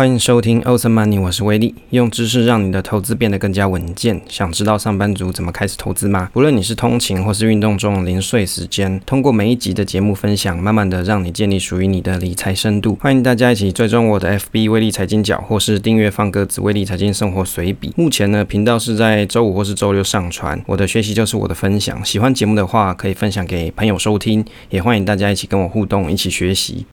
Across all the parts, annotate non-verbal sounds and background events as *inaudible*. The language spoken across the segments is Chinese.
欢迎收听 Awesome Money，我是威利，用知识让你的投资变得更加稳健。想知道上班族怎么开始投资吗？不论你是通勤或是运动中零碎时间，通过每一集的节目分享，慢慢的让你建立属于你的理财深度。欢迎大家一起追踪我的 FB 威利财经角，或是订阅放鸽子威利财经生活随笔。目前呢，频道是在周五或是周六上传。我的学习就是我的分享，喜欢节目的话可以分享给朋友收听，也欢迎大家一起跟我互动，一起学习。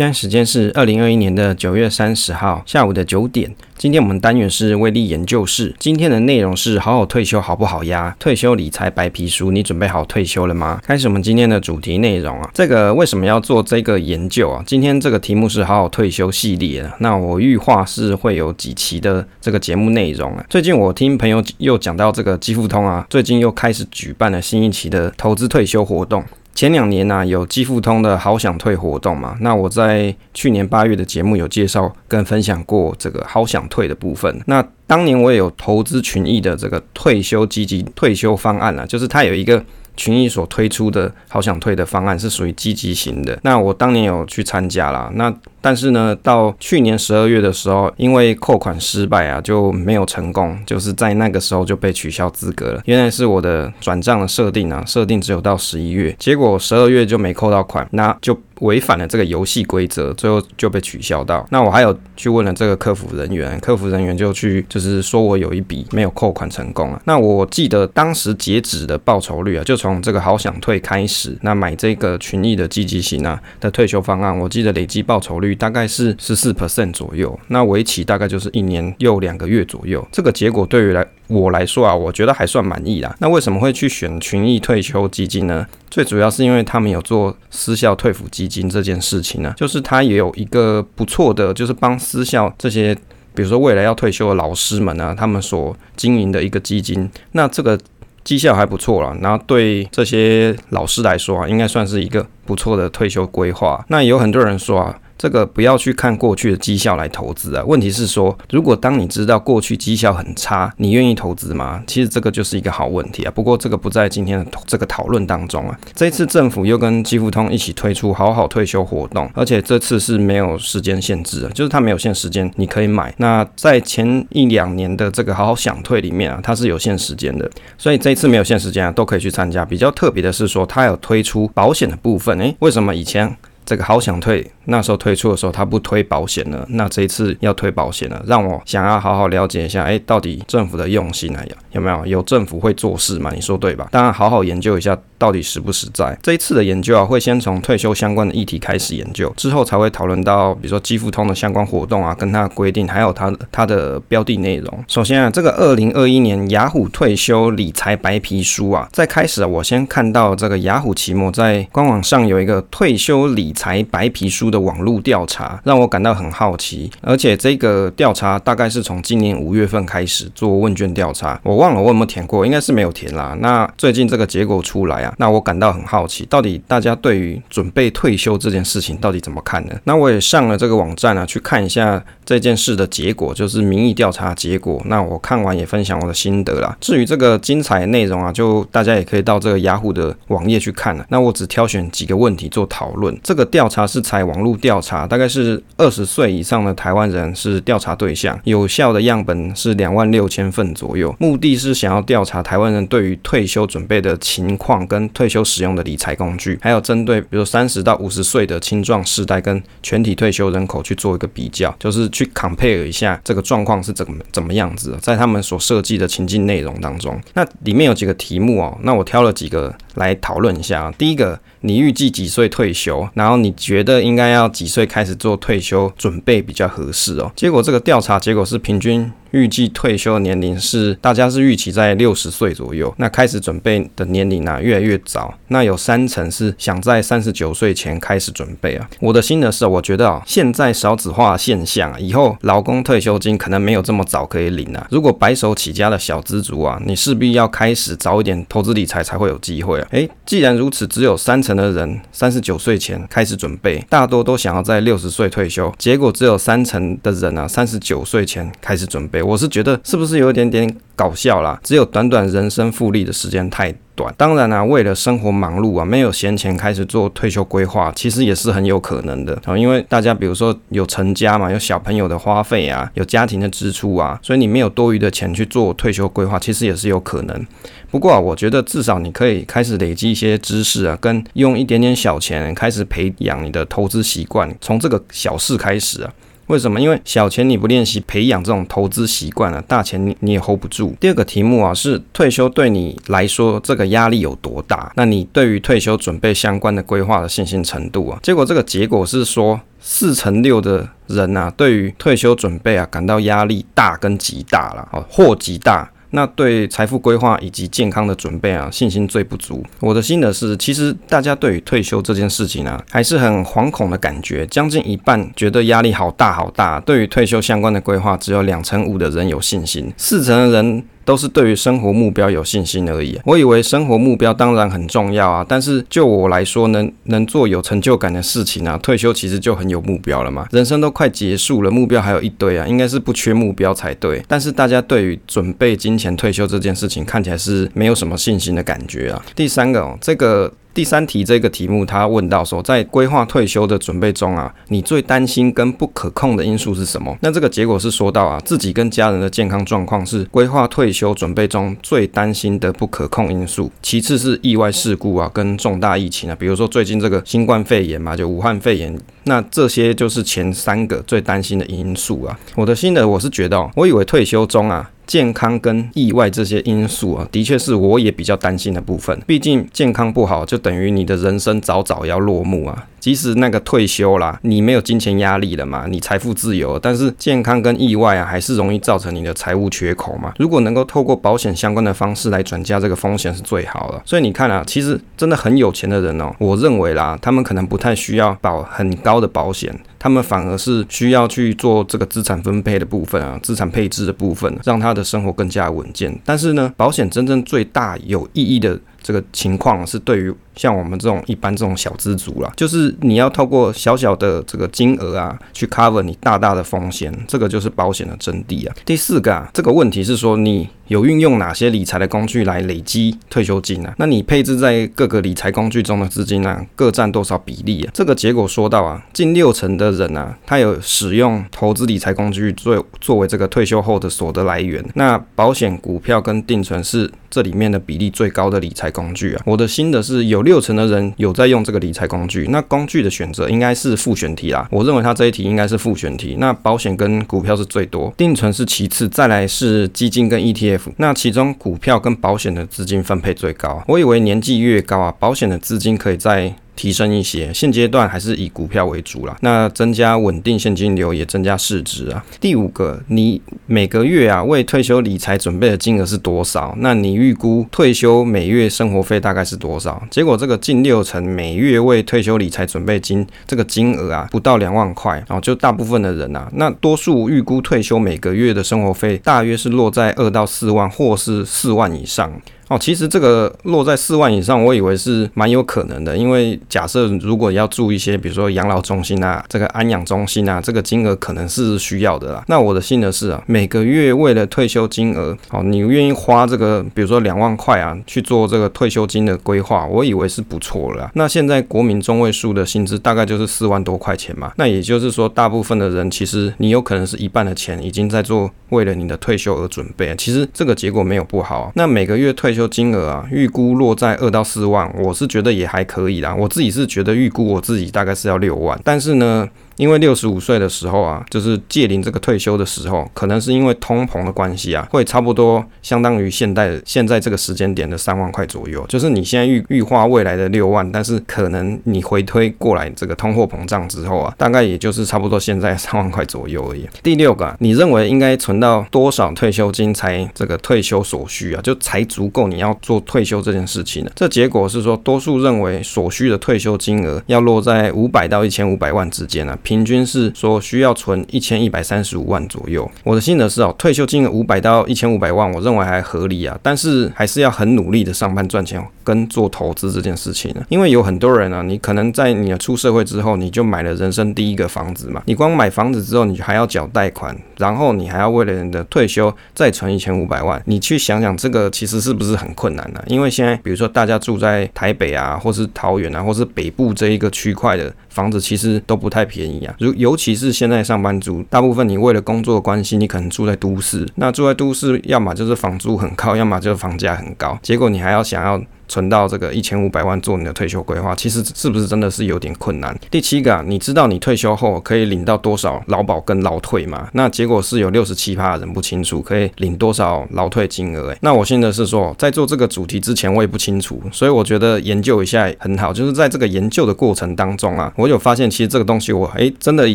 现在时间是二零二一年的九月三十号下午的九点。今天我们单元是威力研究室。今天的内容是好好退休好不好呀？退休理财白皮书，你准备好退休了吗？开始我们今天的主题内容啊。这个为什么要做这个研究啊？今天这个题目是好好退休系列。那我预划是会有几期的这个节目内容啊。最近我听朋友又讲到这个基富通啊，最近又开始举办了新一期的投资退休活动。前两年呢、啊，有积富通的好想退活动嘛？那我在去年八月的节目有介绍跟分享过这个好想退的部分。那当年我也有投资群益的这个退休积极退休方案啊，就是它有一个群益所推出的好想退的方案是属于积极型的。那我当年有去参加啦。那但是呢，到去年十二月的时候，因为扣款失败啊，就没有成功，就是在那个时候就被取消资格了。原来是我的转账的设定啊，设定只有到十一月，结果十二月就没扣到款，那就违反了这个游戏规则，最后就被取消到。那我还有去问了这个客服人员，客服人员就去就是说我有一笔没有扣款成功啊。那我记得当时截止的报酬率啊，就从这个好想退开始，那买这个群益的积极型啊的退休方案，我记得累计报酬率。大概是十四 percent 左右，那为期大概就是一年又两个月左右。这个结果对于来我来说啊，我觉得还算满意啦。那为什么会去选群益退休基金呢？最主要是因为他们有做私校退抚基金这件事情呢，就是他也有一个不错的，就是帮私校这些，比如说未来要退休的老师们呢，他们所经营的一个基金。那这个绩效还不错啦，然后对这些老师来说啊，应该算是一个不错的退休规划。那有很多人说啊。这个不要去看过去的绩效来投资啊。问题是说，如果当你知道过去绩效很差，你愿意投资吗？其实这个就是一个好问题啊。不过这个不在今天的这个讨论当中啊。这次政府又跟基富通一起推出好好退休活动，而且这次是没有时间限制的，就是它没有限时间，你可以买。那在前一两年的这个好好想退里面啊，它是有限时间的，所以这一次没有限时间啊，都可以去参加。比较特别的是说，它有推出保险的部分。诶，为什么以前这个好想退？那时候推出的时候，他不推保险了。那这一次要推保险了，让我想要好好了解一下，哎，到底政府的用心来、呀、有没有？有政府会做事嘛？你说对吧？当然，好好研究一下到底实不实在。这一次的研究啊，会先从退休相关的议题开始研究，之后才会讨论到，比如说基富通的相关活动啊，跟它的规定，还有它的它的标的内容。首先啊，这个二零二一年雅虎退休理财白皮书啊，在开始啊，我先看到这个雅虎奇摩在官网上有一个退休理财白皮书的。网络调查让我感到很好奇，而且这个调查大概是从今年五月份开始做问卷调查，我忘了我有没有填过，应该是没有填啦。那最近这个结果出来啊，那我感到很好奇，到底大家对于准备退休这件事情到底怎么看呢？那我也上了这个网站啊，去看一下这件事的结果，就是民意调查结果。那我看完也分享我的心得啦。至于这个精彩内容啊，就大家也可以到这个雅虎的网页去看了。那我只挑选几个问题做讨论。这个调查是采网络。调查大概是二十岁以上的台湾人是调查对象，有效的样本是两万六千份左右。目的是想要调查台湾人对于退休准备的情况，跟退休使用的理财工具，还有针对比如三十到五十岁的青壮世代跟全体退休人口去做一个比较，就是去 compare 一下这个状况是怎么怎么样子，在他们所设计的情境内容当中，那里面有几个题目哦，那我挑了几个来讨论一下啊。第一个。你预计几岁退休？然后你觉得应该要几岁开始做退休准备比较合适哦？结果这个调查结果是平均。预计退休的年龄是大家是预期在六十岁左右，那开始准备的年龄呢越来越早，那有三成是想在三十九岁前开始准备啊。我的心得是，我觉得啊，现在少子化现象啊，以后劳工退休金可能没有这么早可以领啊。如果白手起家的小资族啊，你势必要开始早一点投资理财才会有机会啊。诶，既然如此，只有三成的人三十九岁前开始准备，大多都想要在六十岁退休，结果只有三成的人啊，三十九岁前开始准备。我是觉得是不是有一点点搞笑啦？只有短短人生复利的时间太短。当然啊，为了生活忙碌啊，没有闲钱开始做退休规划，其实也是很有可能的啊。因为大家比如说有成家嘛，有小朋友的花费啊，有家庭的支出啊，所以你没有多余的钱去做退休规划，其实也是有可能。不过啊，我觉得至少你可以开始累积一些知识啊，跟用一点点小钱开始培养你的投资习惯，从这个小事开始啊。为什么？因为小钱你不练习培养这种投资习惯啊，大钱你你也 hold 不住。第二个题目啊，是退休对你来说这个压力有多大？那你对于退休准备相关的规划的信心程度啊？结果这个结果是说，四乘六的人啊，对于退休准备啊感到压力大跟极大了，哦，或极大。那对财富规划以及健康的准备啊，信心最不足。我的心得是，其实大家对于退休这件事情啊，还是很惶恐的感觉。将近一半觉得压力好大好大。对于退休相关的规划，只有两成五的人有信心，四成的人。都是对于生活目标有信心而已。我以为生活目标当然很重要啊，但是就我来说，能能做有成就感的事情啊，退休其实就很有目标了嘛。人生都快结束了，目标还有一堆啊，应该是不缺目标才对。但是大家对于准备金钱退休这件事情，看起来是没有什么信心的感觉啊。第三个哦，这个。第三题这个题目，他问到说，在规划退休的准备中啊，你最担心跟不可控的因素是什么？那这个结果是说到啊，自己跟家人的健康状况是规划退休准备中最担心的不可控因素，其次是意外事故啊，跟重大疫情啊，比如说最近这个新冠肺炎嘛，就武汉肺炎，那这些就是前三个最担心的因素啊。我的心得我是觉得，我以为退休中啊。健康跟意外这些因素啊，的确是我也比较担心的部分。毕竟健康不好，就等于你的人生早早要落幕啊。即使那个退休啦，你没有金钱压力了嘛，你财富自由，但是健康跟意外啊，还是容易造成你的财务缺口嘛。如果能够透过保险相关的方式来转嫁这个风险是最好的。所以你看啊，其实真的很有钱的人哦，我认为啦，他们可能不太需要保很高的保险。他们反而是需要去做这个资产分配的部分啊，资产配置的部分，让他的生活更加稳健。但是呢，保险真正最大有意义的这个情况是对于。像我们这种一般这种小资族啦，就是你要透过小小的这个金额啊，去 cover 你大大的风险，这个就是保险的真谛啊。第四个啊，这个问题是说你有运用哪些理财的工具来累积退休金啊？那你配置在各个理财工具中的资金啊，各占多少比例啊？这个结果说到啊，近六成的人啊，他有使用投资理财工具作作为这个退休后的所得来源。那保险、股票跟定存是这里面的比例最高的理财工具啊。我的心得是有六。六成的人有在用这个理财工具，那工具的选择应该是复选题啦。我认为它这一题应该是复选题。那保险跟股票是最多，定存是其次，再来是基金跟 ETF。那其中股票跟保险的资金分配最高。我以为年纪越高啊，保险的资金可以在。提升一些，现阶段还是以股票为主啦。那增加稳定现金流，也增加市值啊。第五个，你每个月啊为退休理财准备的金额是多少？那你预估退休每月生活费大概是多少？结果这个近六成每月为退休理财准备金这个金额啊不到两万块，然后就大部分的人啊，那多数预估退休每个月的生活费大约是落在二到四万，或是四万以上。哦，其实这个落在四万以上，我以为是蛮有可能的，因为假设如果要住一些，比如说养老中心啊，这个安养中心啊，这个金额可能是需要的啦。那我的心得是啊，每个月为了退休金额，哦，你愿意花这个，比如说两万块啊，去做这个退休金的规划，我以为是不错了。那现在国民中位数的薪资大概就是四万多块钱嘛，那也就是说，大部分的人其实你有可能是一半的钱已经在做为了你的退休而准备，其实这个结果没有不好。那每个月退休就金额啊，预估落在二到四万，我是觉得也还可以啦。我自己是觉得预估我自己大概是要六万，但是呢。因为六十五岁的时候啊，就是届临这个退休的时候，可能是因为通膨的关系啊，会差不多相当于现在现在这个时间点的三万块左右。就是你现在预预划未来的六万，但是可能你回推过来这个通货膨胀之后啊，大概也就是差不多现在 *laughs* 三万块左右而已。第六个，你认为应该存到多少退休金才这个退休所需啊，就才足够你要做退休这件事情呢？这结果是说，多数认为所需的退休金额要落在五百到一千五百万之间啊，平均是说需要存一千一百三十五万左右。我的心得是哦，退休金额五百到一千五百万，我认为还合理啊，但是还是要很努力的上班赚钱跟做投资这件事情呢，因为有很多人啊，你可能在你出社会之后，你就买了人生第一个房子嘛，你光买房子之后，你还要缴贷款，然后你还要为了你的退休再存一千五百万，你去想想这个其实是不是很困难呢？因为现在比如说大家住在台北啊，或是桃园啊，或是北部这一个区块的房子，其实都不太便宜啊。如尤其是现在上班族，大部分你为了工作关系，你可能住在都市，那住在都市，要么就是房租很高，要么就是房价很高，结果你还要想要。存到这个一千五百万做你的退休规划，其实是不是真的是有点困难？第七个啊，你知道你退休后可以领到多少劳保跟劳退吗？那结果是有六十七趴的人不清楚可以领多少劳退金额。诶，那我现在是说，在做这个主题之前，我也不清楚，所以我觉得研究一下很好。就是在这个研究的过程当中啊，我有发现其实这个东西我诶真的以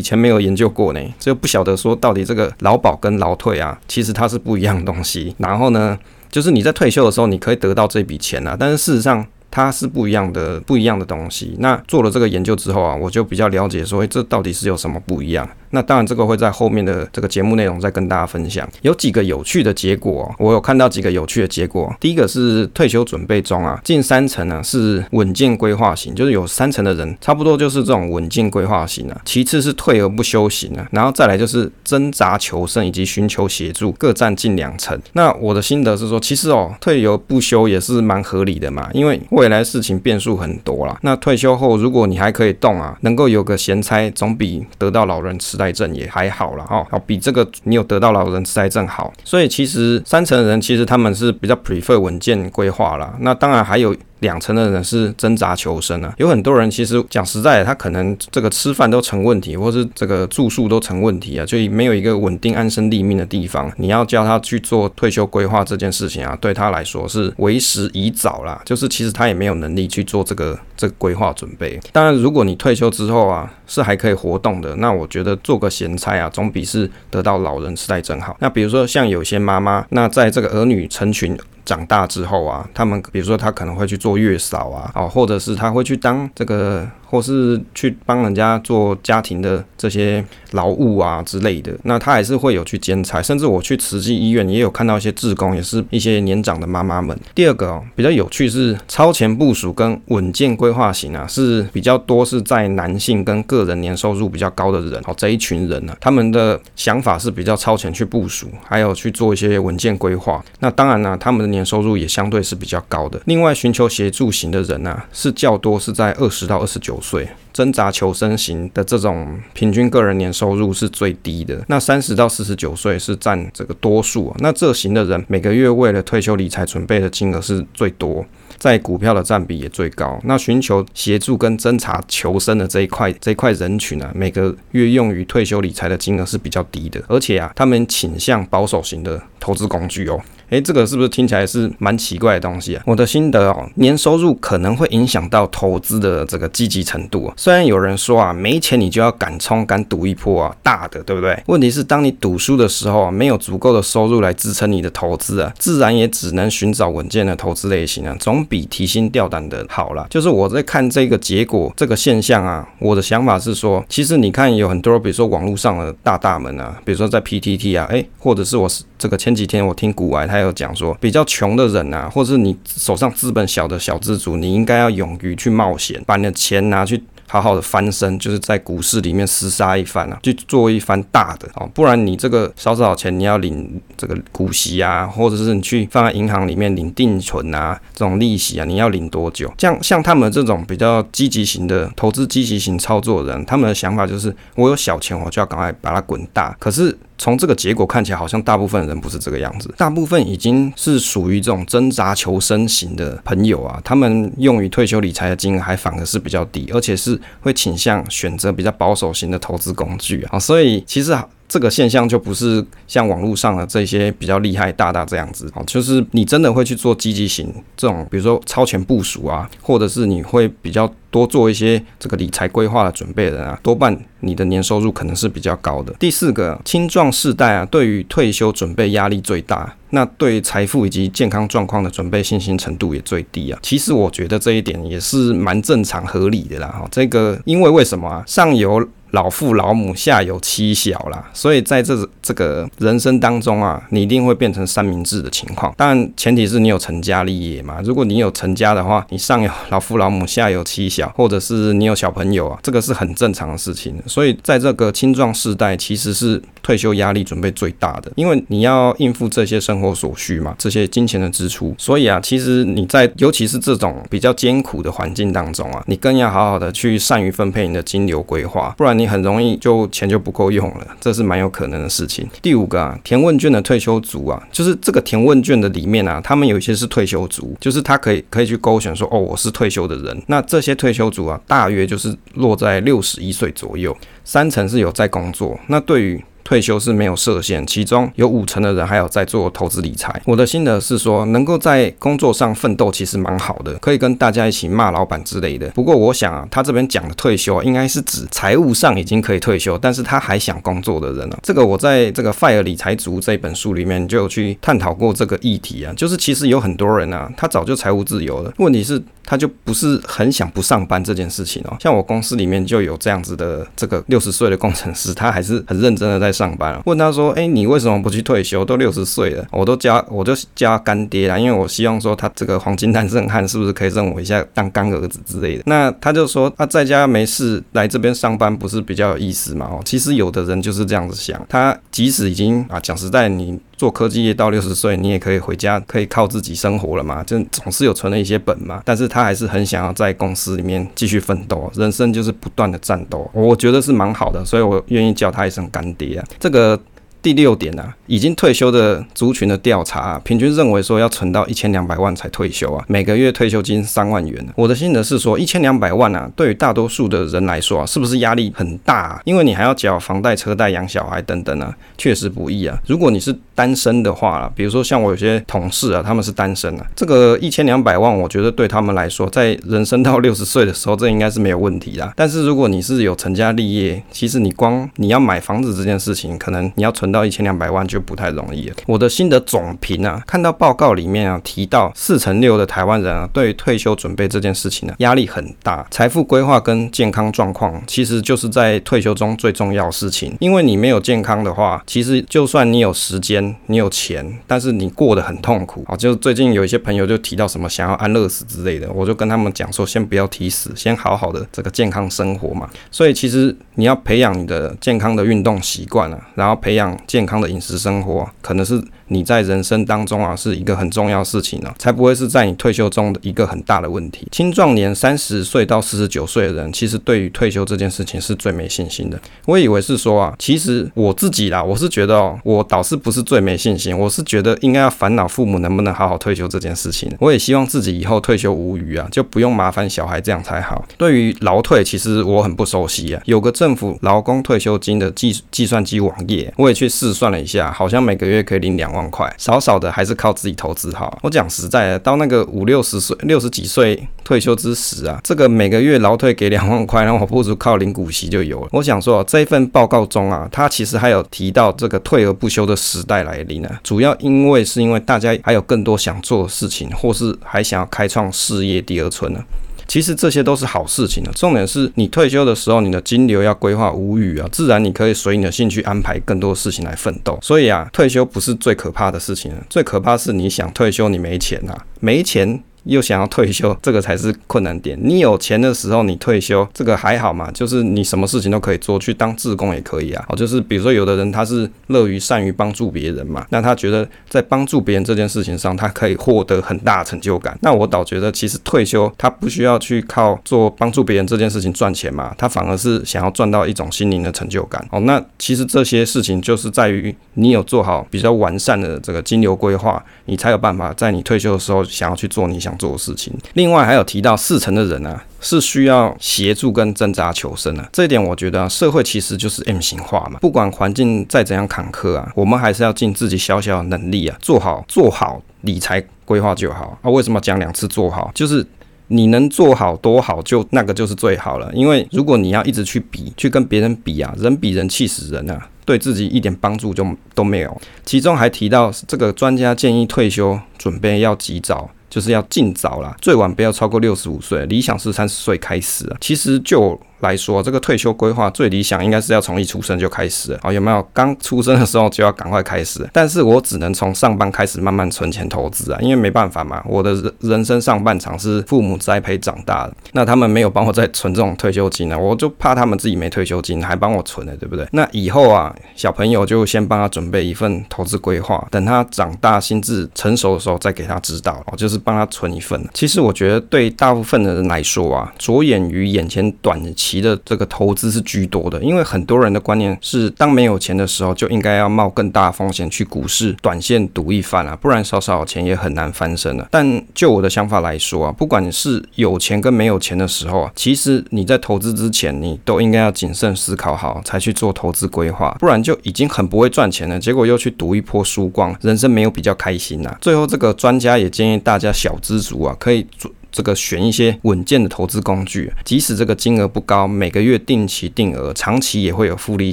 前没有研究过呢，就不晓得说到底这个劳保跟劳退啊，其实它是不一样的东西。然后呢，就是你在退休的时候，你可以得到这笔钱啊，但是事实上它是不一样的，不一样的东西。那做了这个研究之后啊，我就比较了解说，诶，这到底是有什么不一样？那当然，这个会在后面的这个节目内容再跟大家分享。有几个有趣的结果，我有看到几个有趣的结果。第一个是退休准备中啊，近三成呢是稳健规划型，就是有三成的人差不多就是这种稳健规划型啊。其次是退而不休型啊，然后再来就是挣扎求生以及寻求协助，各占近两成。那我的心得是说，其实哦，退而不休也是蛮合理的嘛，因为未未来事情变数很多啦。那退休后如果你还可以动啊，能够有个闲差，总比得到老人痴呆症也还好了哈，哦，比这个你有得到老人痴呆症好，所以其实三成人其实他们是比较 prefer 稳健规划啦，那当然还有。两成的人是挣扎求生啊，有很多人其实讲实在的，他可能这个吃饭都成问题，或是这个住宿都成问题啊，就没有一个稳定安身立命的地方。你要叫他去做退休规划这件事情啊，对他来说是为时已早啦。就是其实他也没有能力去做这个这个规划准备。当然，如果你退休之后啊是还可以活动的，那我觉得做个闲差啊，总比是得到老人痴呆症好。那比如说像有些妈妈，那在这个儿女成群。长大之后啊，他们比如说他可能会去做月嫂啊，哦，或者是他会去当这个。或是去帮人家做家庭的这些劳务啊之类的，那他还是会有去兼差，甚至我去慈济医院也有看到一些志工，也是一些年长的妈妈们。第二个哦，比较有趣是超前部署跟稳健规划型啊，是比较多是在男性跟个人年收入比较高的人哦，这一群人呢、啊，他们的想法是比较超前去部署，还有去做一些稳健规划。那当然呢、他们的年收入也相对是比较高的。另外，寻求协助型的人呢、啊，是较多是在二十到二十九。岁挣扎求生型的这种平均个人年收入是最低的，那三十到四十九岁是占这个多数。那这型的人每个月为了退休理财准备的金额是最多，在股票的占比也最高。那寻求协助跟挣扎求生的这一块这一块人群呢、啊，每个月用于退休理财的金额是比较低的，而且啊，他们倾向保守型的投资工具哦。诶，这个是不是听起来是蛮奇怪的东西啊？我的心得哦，年收入可能会影响到投资的这个积极程度啊。虽然有人说啊，没钱你就要敢冲敢赌一波啊，大的，对不对？问题是当你赌输的时候啊，没有足够的收入来支撑你的投资啊，自然也只能寻找稳健的投资类型啊，总比提心吊胆的好啦。就是我在看这个结果这个现象啊，我的想法是说，其实你看有很多，比如说网络上的大大们啊，比如说在 PTT 啊，诶，或者是我这个前几天我听股癌他。还有讲说，比较穷的人啊，或者是你手上资本小的小资族，你应该要勇于去冒险，把你的钱拿去。好好的翻身，就是在股市里面厮杀一番啊，去做一番大的哦，不然你这个少少钱，你要领这个股息啊，或者是你去放在银行里面领定存啊，这种利息啊，你要领多久？像像他们这种比较积极型的投资、积极型操作人，他们的想法就是，我有小钱，我就要赶快把它滚大。可是从这个结果看起来，好像大部分人不是这个样子，大部分已经是属于这种挣扎求生型的朋友啊，他们用于退休理财的金额还反而是比较低，而且是。会倾向选择比较保守型的投资工具啊，所以其实这个现象就不是像网络上的这些比较厉害大大这样子哦，就是你真的会去做积极型这种，比如说超前部署啊，或者是你会比较多做一些这个理财规划的准备的人啊，多半你的年收入可能是比较高的。第四个，青壮世代啊，对于退休准备压力最大，那对财富以及健康状况的准备信心程度也最低啊。其实我觉得这一点也是蛮正常合理的啦。哈，这个因为为什么啊？上游老父老母，下有妻小啦，所以在这这个人生当中啊，你一定会变成三明治的情况。当然，前提是你有成家立业嘛。如果你有成家的话，你上有老父老母，下有妻小，或者是你有小朋友啊，这个是很正常的事情。所以，在这个青壮世代，其实是退休压力准备最大的，因为你要应付这些生活所需嘛，这些金钱的支出。所以啊，其实你在尤其是这种比较艰苦的环境当中啊，你更要好好的去善于分配你的金流规划，不然你很容易就钱就不够用了，这是蛮有可能的事情。第五个啊，填问卷的退休族啊，就是这个填问卷的里面啊，他们有一些是退休族，就是他可以可以去勾选说，哦，我是退休的人。那这些退休族啊，大约就是落在六十一岁左右，三成是有在工作。那对于退休是没有设限，其中有五成的人还有在做投资理财。我的心得是说，能够在工作上奋斗其实蛮好的，可以跟大家一起骂老板之类的。不过我想啊，他这边讲的退休应该是指财务上已经可以退休，但是他还想工作的人啊。这个我在这个《FIRE 理财族》这本书里面就有去探讨过这个议题啊，就是其实有很多人啊，他早就财务自由了，问题是。他就不是很想不上班这件事情哦，像我公司里面就有这样子的这个六十岁的工程师，他还是很认真的在上班。问他说：“哎，你为什么不去退休？都六十岁了。”我都加我就加干爹啦，因为我希望说他这个黄金单身汉是不是可以认我一下当干儿子之类的。那他就说他在家没事来这边上班不是比较有意思嘛？哦，其实有的人就是这样子想，他即使已经啊讲实在你。做科技业到六十岁，你也可以回家，可以靠自己生活了嘛？就总是有存了一些本嘛。但是他他还是很想要在公司里面继续奋斗，人生就是不断的战斗。我觉得是蛮好的，所以我愿意叫他一声干爹。这个。第六点啊，已经退休的族群的调查啊，平均认为说要存到一千两百万才退休啊，每个月退休金三万元。我的心得是说，一千两百万啊，对于大多数的人来说啊，是不是压力很大啊？因为你还要缴房贷、车贷、养小孩等等啊，确实不易啊。如果你是单身的话啊，比如说像我有些同事啊，他们是单身啊，这个一千两百万，我觉得对他们来说，在人生到六十岁的时候，这应该是没有问题的。但是如果你是有成家立业，其实你光你要买房子这件事情，可能你要存到到一千两百万就不太容易了。我的心得总评啊，看到报告里面啊提到四成六的台湾人啊，对于退休准备这件事情呢，压力很大。财富规划跟健康状况其实就是在退休中最重要的事情。因为你没有健康的话，其实就算你有时间、你有钱，但是你过得很痛苦啊。就最近有一些朋友就提到什么想要安乐死之类的，我就跟他们讲说，先不要提死，先好好的这个健康生活嘛。所以其实你要培养你的健康的运动习惯啊，然后培养健康的。饮食生活可能是你在人生当中啊是一个很重要的事情呢，才不会是在你退休中的一个很大的问题。青壮年三十岁到四十九岁的人，其实对于退休这件事情是最没信心的。我以为是说啊，其实我自己啦，我是觉得哦，我倒是不是最没信心，我是觉得应该要烦恼父母能不能好好退休这件事情。我也希望自己以后退休无虞啊，就不用麻烦小孩，这样才好。对于劳退，其实我很不熟悉啊，有个政府劳工退休金的计计算机网页，我也去试算了。一下，好像每个月可以领两万块，少少的还是靠自己投资好。我讲实在的，到那个五六十岁、六十几岁退休之时啊，这个每个月劳退给两万块，那我不如靠领股息就有了。我想说，这份报告中啊，它其实还有提到这个退而不休的时代来临呢。主要因为是因为大家还有更多想做的事情，或是还想要开创事业第二春呢。其实这些都是好事情的，重点是你退休的时候，你的金流要规划无语啊，自然你可以随你的兴趣安排更多事情来奋斗。所以啊，退休不是最可怕的事情，最可怕是你想退休你没钱啊，没钱。又想要退休，这个才是困难点。你有钱的时候，你退休，这个还好嘛，就是你什么事情都可以做，去当志工也可以啊。哦，就是比如说有的人他是乐于善于帮助别人嘛，那他觉得在帮助别人这件事情上，他可以获得很大成就感。那我倒觉得，其实退休他不需要去靠做帮助别人这件事情赚钱嘛，他反而是想要赚到一种心灵的成就感。哦，那其实这些事情就是在于你有做好比较完善的这个金流规划，你才有办法在你退休的时候想要去做你想做事情。另外还有提到四成的人啊。是需要协助跟挣扎求生的。这一点我觉得啊，社会其实就是 M 型化嘛。不管环境再怎样坎坷啊，我们还是要尽自己小小的能力啊，做好做好理财规划就好。啊，为什么讲两次做好？就是。你能做好多好，就那个就是最好了。因为如果你要一直去比，去跟别人比啊，人比人气死人啊，对自己一点帮助就都没有。其中还提到，这个专家建议退休准备要及早。就是要尽早啦，最晚不要超过六十五岁，理想是三十岁开始啊。其实就来说，这个退休规划最理想应该是要从一出生就开始啊，有没有？刚出生的时候就要赶快开始。但是我只能从上班开始慢慢存钱投资啊，因为没办法嘛，我的人人生上半场是父母栽培长大的，那他们没有帮我再存这种退休金呢，我就怕他们自己没退休金还帮我存了，对不对？那以后啊，小朋友就先帮他准备一份投资规划，等他长大心智成熟的时候再给他指导哦，就是。帮他存一份。其实我觉得对大部分的人来说啊，着眼于眼前短期其的这个投资是居多的，因为很多人的观念是，当没有钱的时候就应该要冒更大风险去股市短线赌一番啊，不然少少钱也很难翻身了。但就我的想法来说啊，不管是有钱跟没有钱的时候啊，其实你在投资之前，你都应该要谨慎思考好才去做投资规划，不然就已经很不会赚钱了，结果又去赌一波输光，人生没有比较开心呐。最后这个专家也建议大家。小资族啊，可以做这个选一些稳健的投资工具，即使这个金额不高，每个月定期定额，长期也会有复利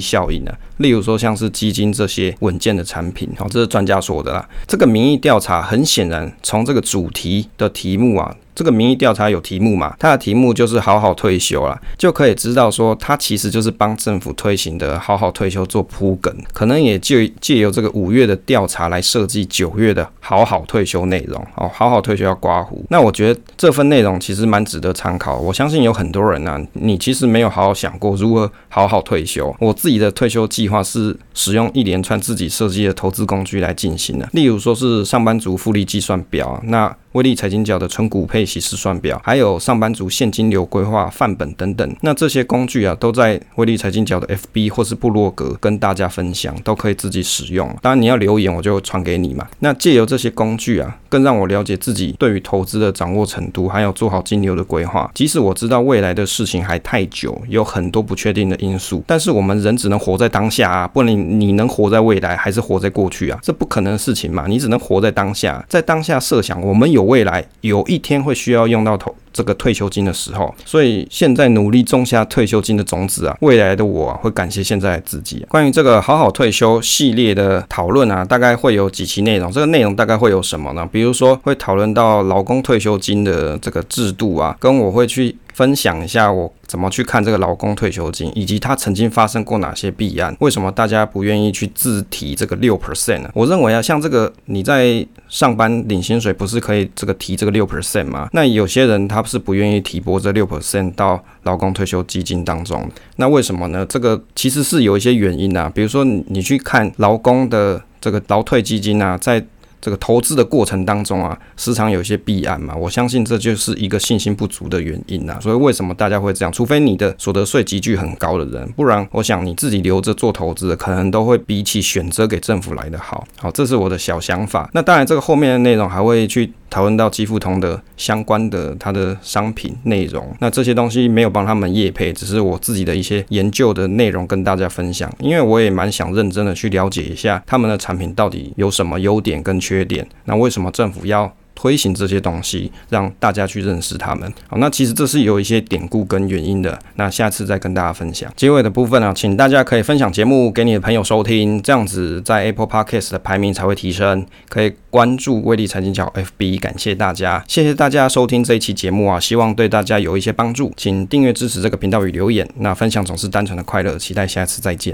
效应的。例如说，像是基金这些稳健的产品，好，这是专家说的啦。这个民意调查很显然，从这个主题的题目啊。这个民意调查有题目嘛？它的题目就是“好好退休”啦，就可以知道说，它其实就是帮政府推行的“好好退休”做铺梗，可能也借借由这个五月的调查来设计九月的“好好退休”内容。哦，“好好退休”要刮胡，那我觉得这份内容其实蛮值得参考。我相信有很多人啊，你其实没有好好想过如何好好退休。我自己的退休计划是使用一连串自己设计的投资工具来进行的，例如说是上班族复利计算表，那。威力财经角的纯股配息试算表，还有上班族现金流规划范本等等，那这些工具啊，都在威力财经角的 FB 或是部落格跟大家分享，都可以自己使用。当然你要留言，我就传给你嘛。那借由这些工具啊，更让我了解自己对于投资的掌握程度，还有做好金流的规划。即使我知道未来的事情还太久，有很多不确定的因素，但是我们人只能活在当下啊，不能你能活在未来还是活在过去啊？这不可能的事情嘛，你只能活在当下，在当下设想我们有。未来有一天会需要用到投这个退休金的时候，所以现在努力种下退休金的种子啊，未来的我，会感谢现在的自己。关于这个好好退休系列的讨论啊，大概会有几期内容。这个内容大概会有什么呢？比如说会讨论到劳工退休金的这个制度啊，跟我会去。分享一下我怎么去看这个劳工退休金，以及它曾经发生过哪些弊案？为什么大家不愿意去自提这个六 percent 呢？我认为啊，像这个你在上班领薪水，不是可以这个提这个六 percent 吗？那有些人他是不愿意提拨这六 percent 到劳工退休基金当中，那为什么呢？这个其实是有一些原因啊，比如说你去看劳工的这个劳退基金啊，在这个投资的过程当中啊，时常有一些弊案嘛，我相信这就是一个信心不足的原因呐。所以为什么大家会这样？除非你的所得税级距很高的人，不然我想你自己留着做投资的，可能都会比起选择给政府来的好。好，这是我的小想法。那当然，这个后面的内容还会去。讨论到基富通的相关的它的商品内容，那这些东西没有帮他们业配，只是我自己的一些研究的内容跟大家分享，因为我也蛮想认真的去了解一下他们的产品到底有什么优点跟缺缺点，那为什么政府要推行这些东西，让大家去认识他们。好，那其实这是有一些典故跟原因的。那下次再跟大家分享。结尾的部分呢，请大家可以分享节目给你的朋友收听，这样子在 Apple Podcast 的排名才会提升。可以关注威力财经角 FB，感谢大家，谢谢大家收听这一期节目啊，希望对大家有一些帮助。请订阅支持这个频道与留言。那分享总是单纯的快乐，期待下次再见。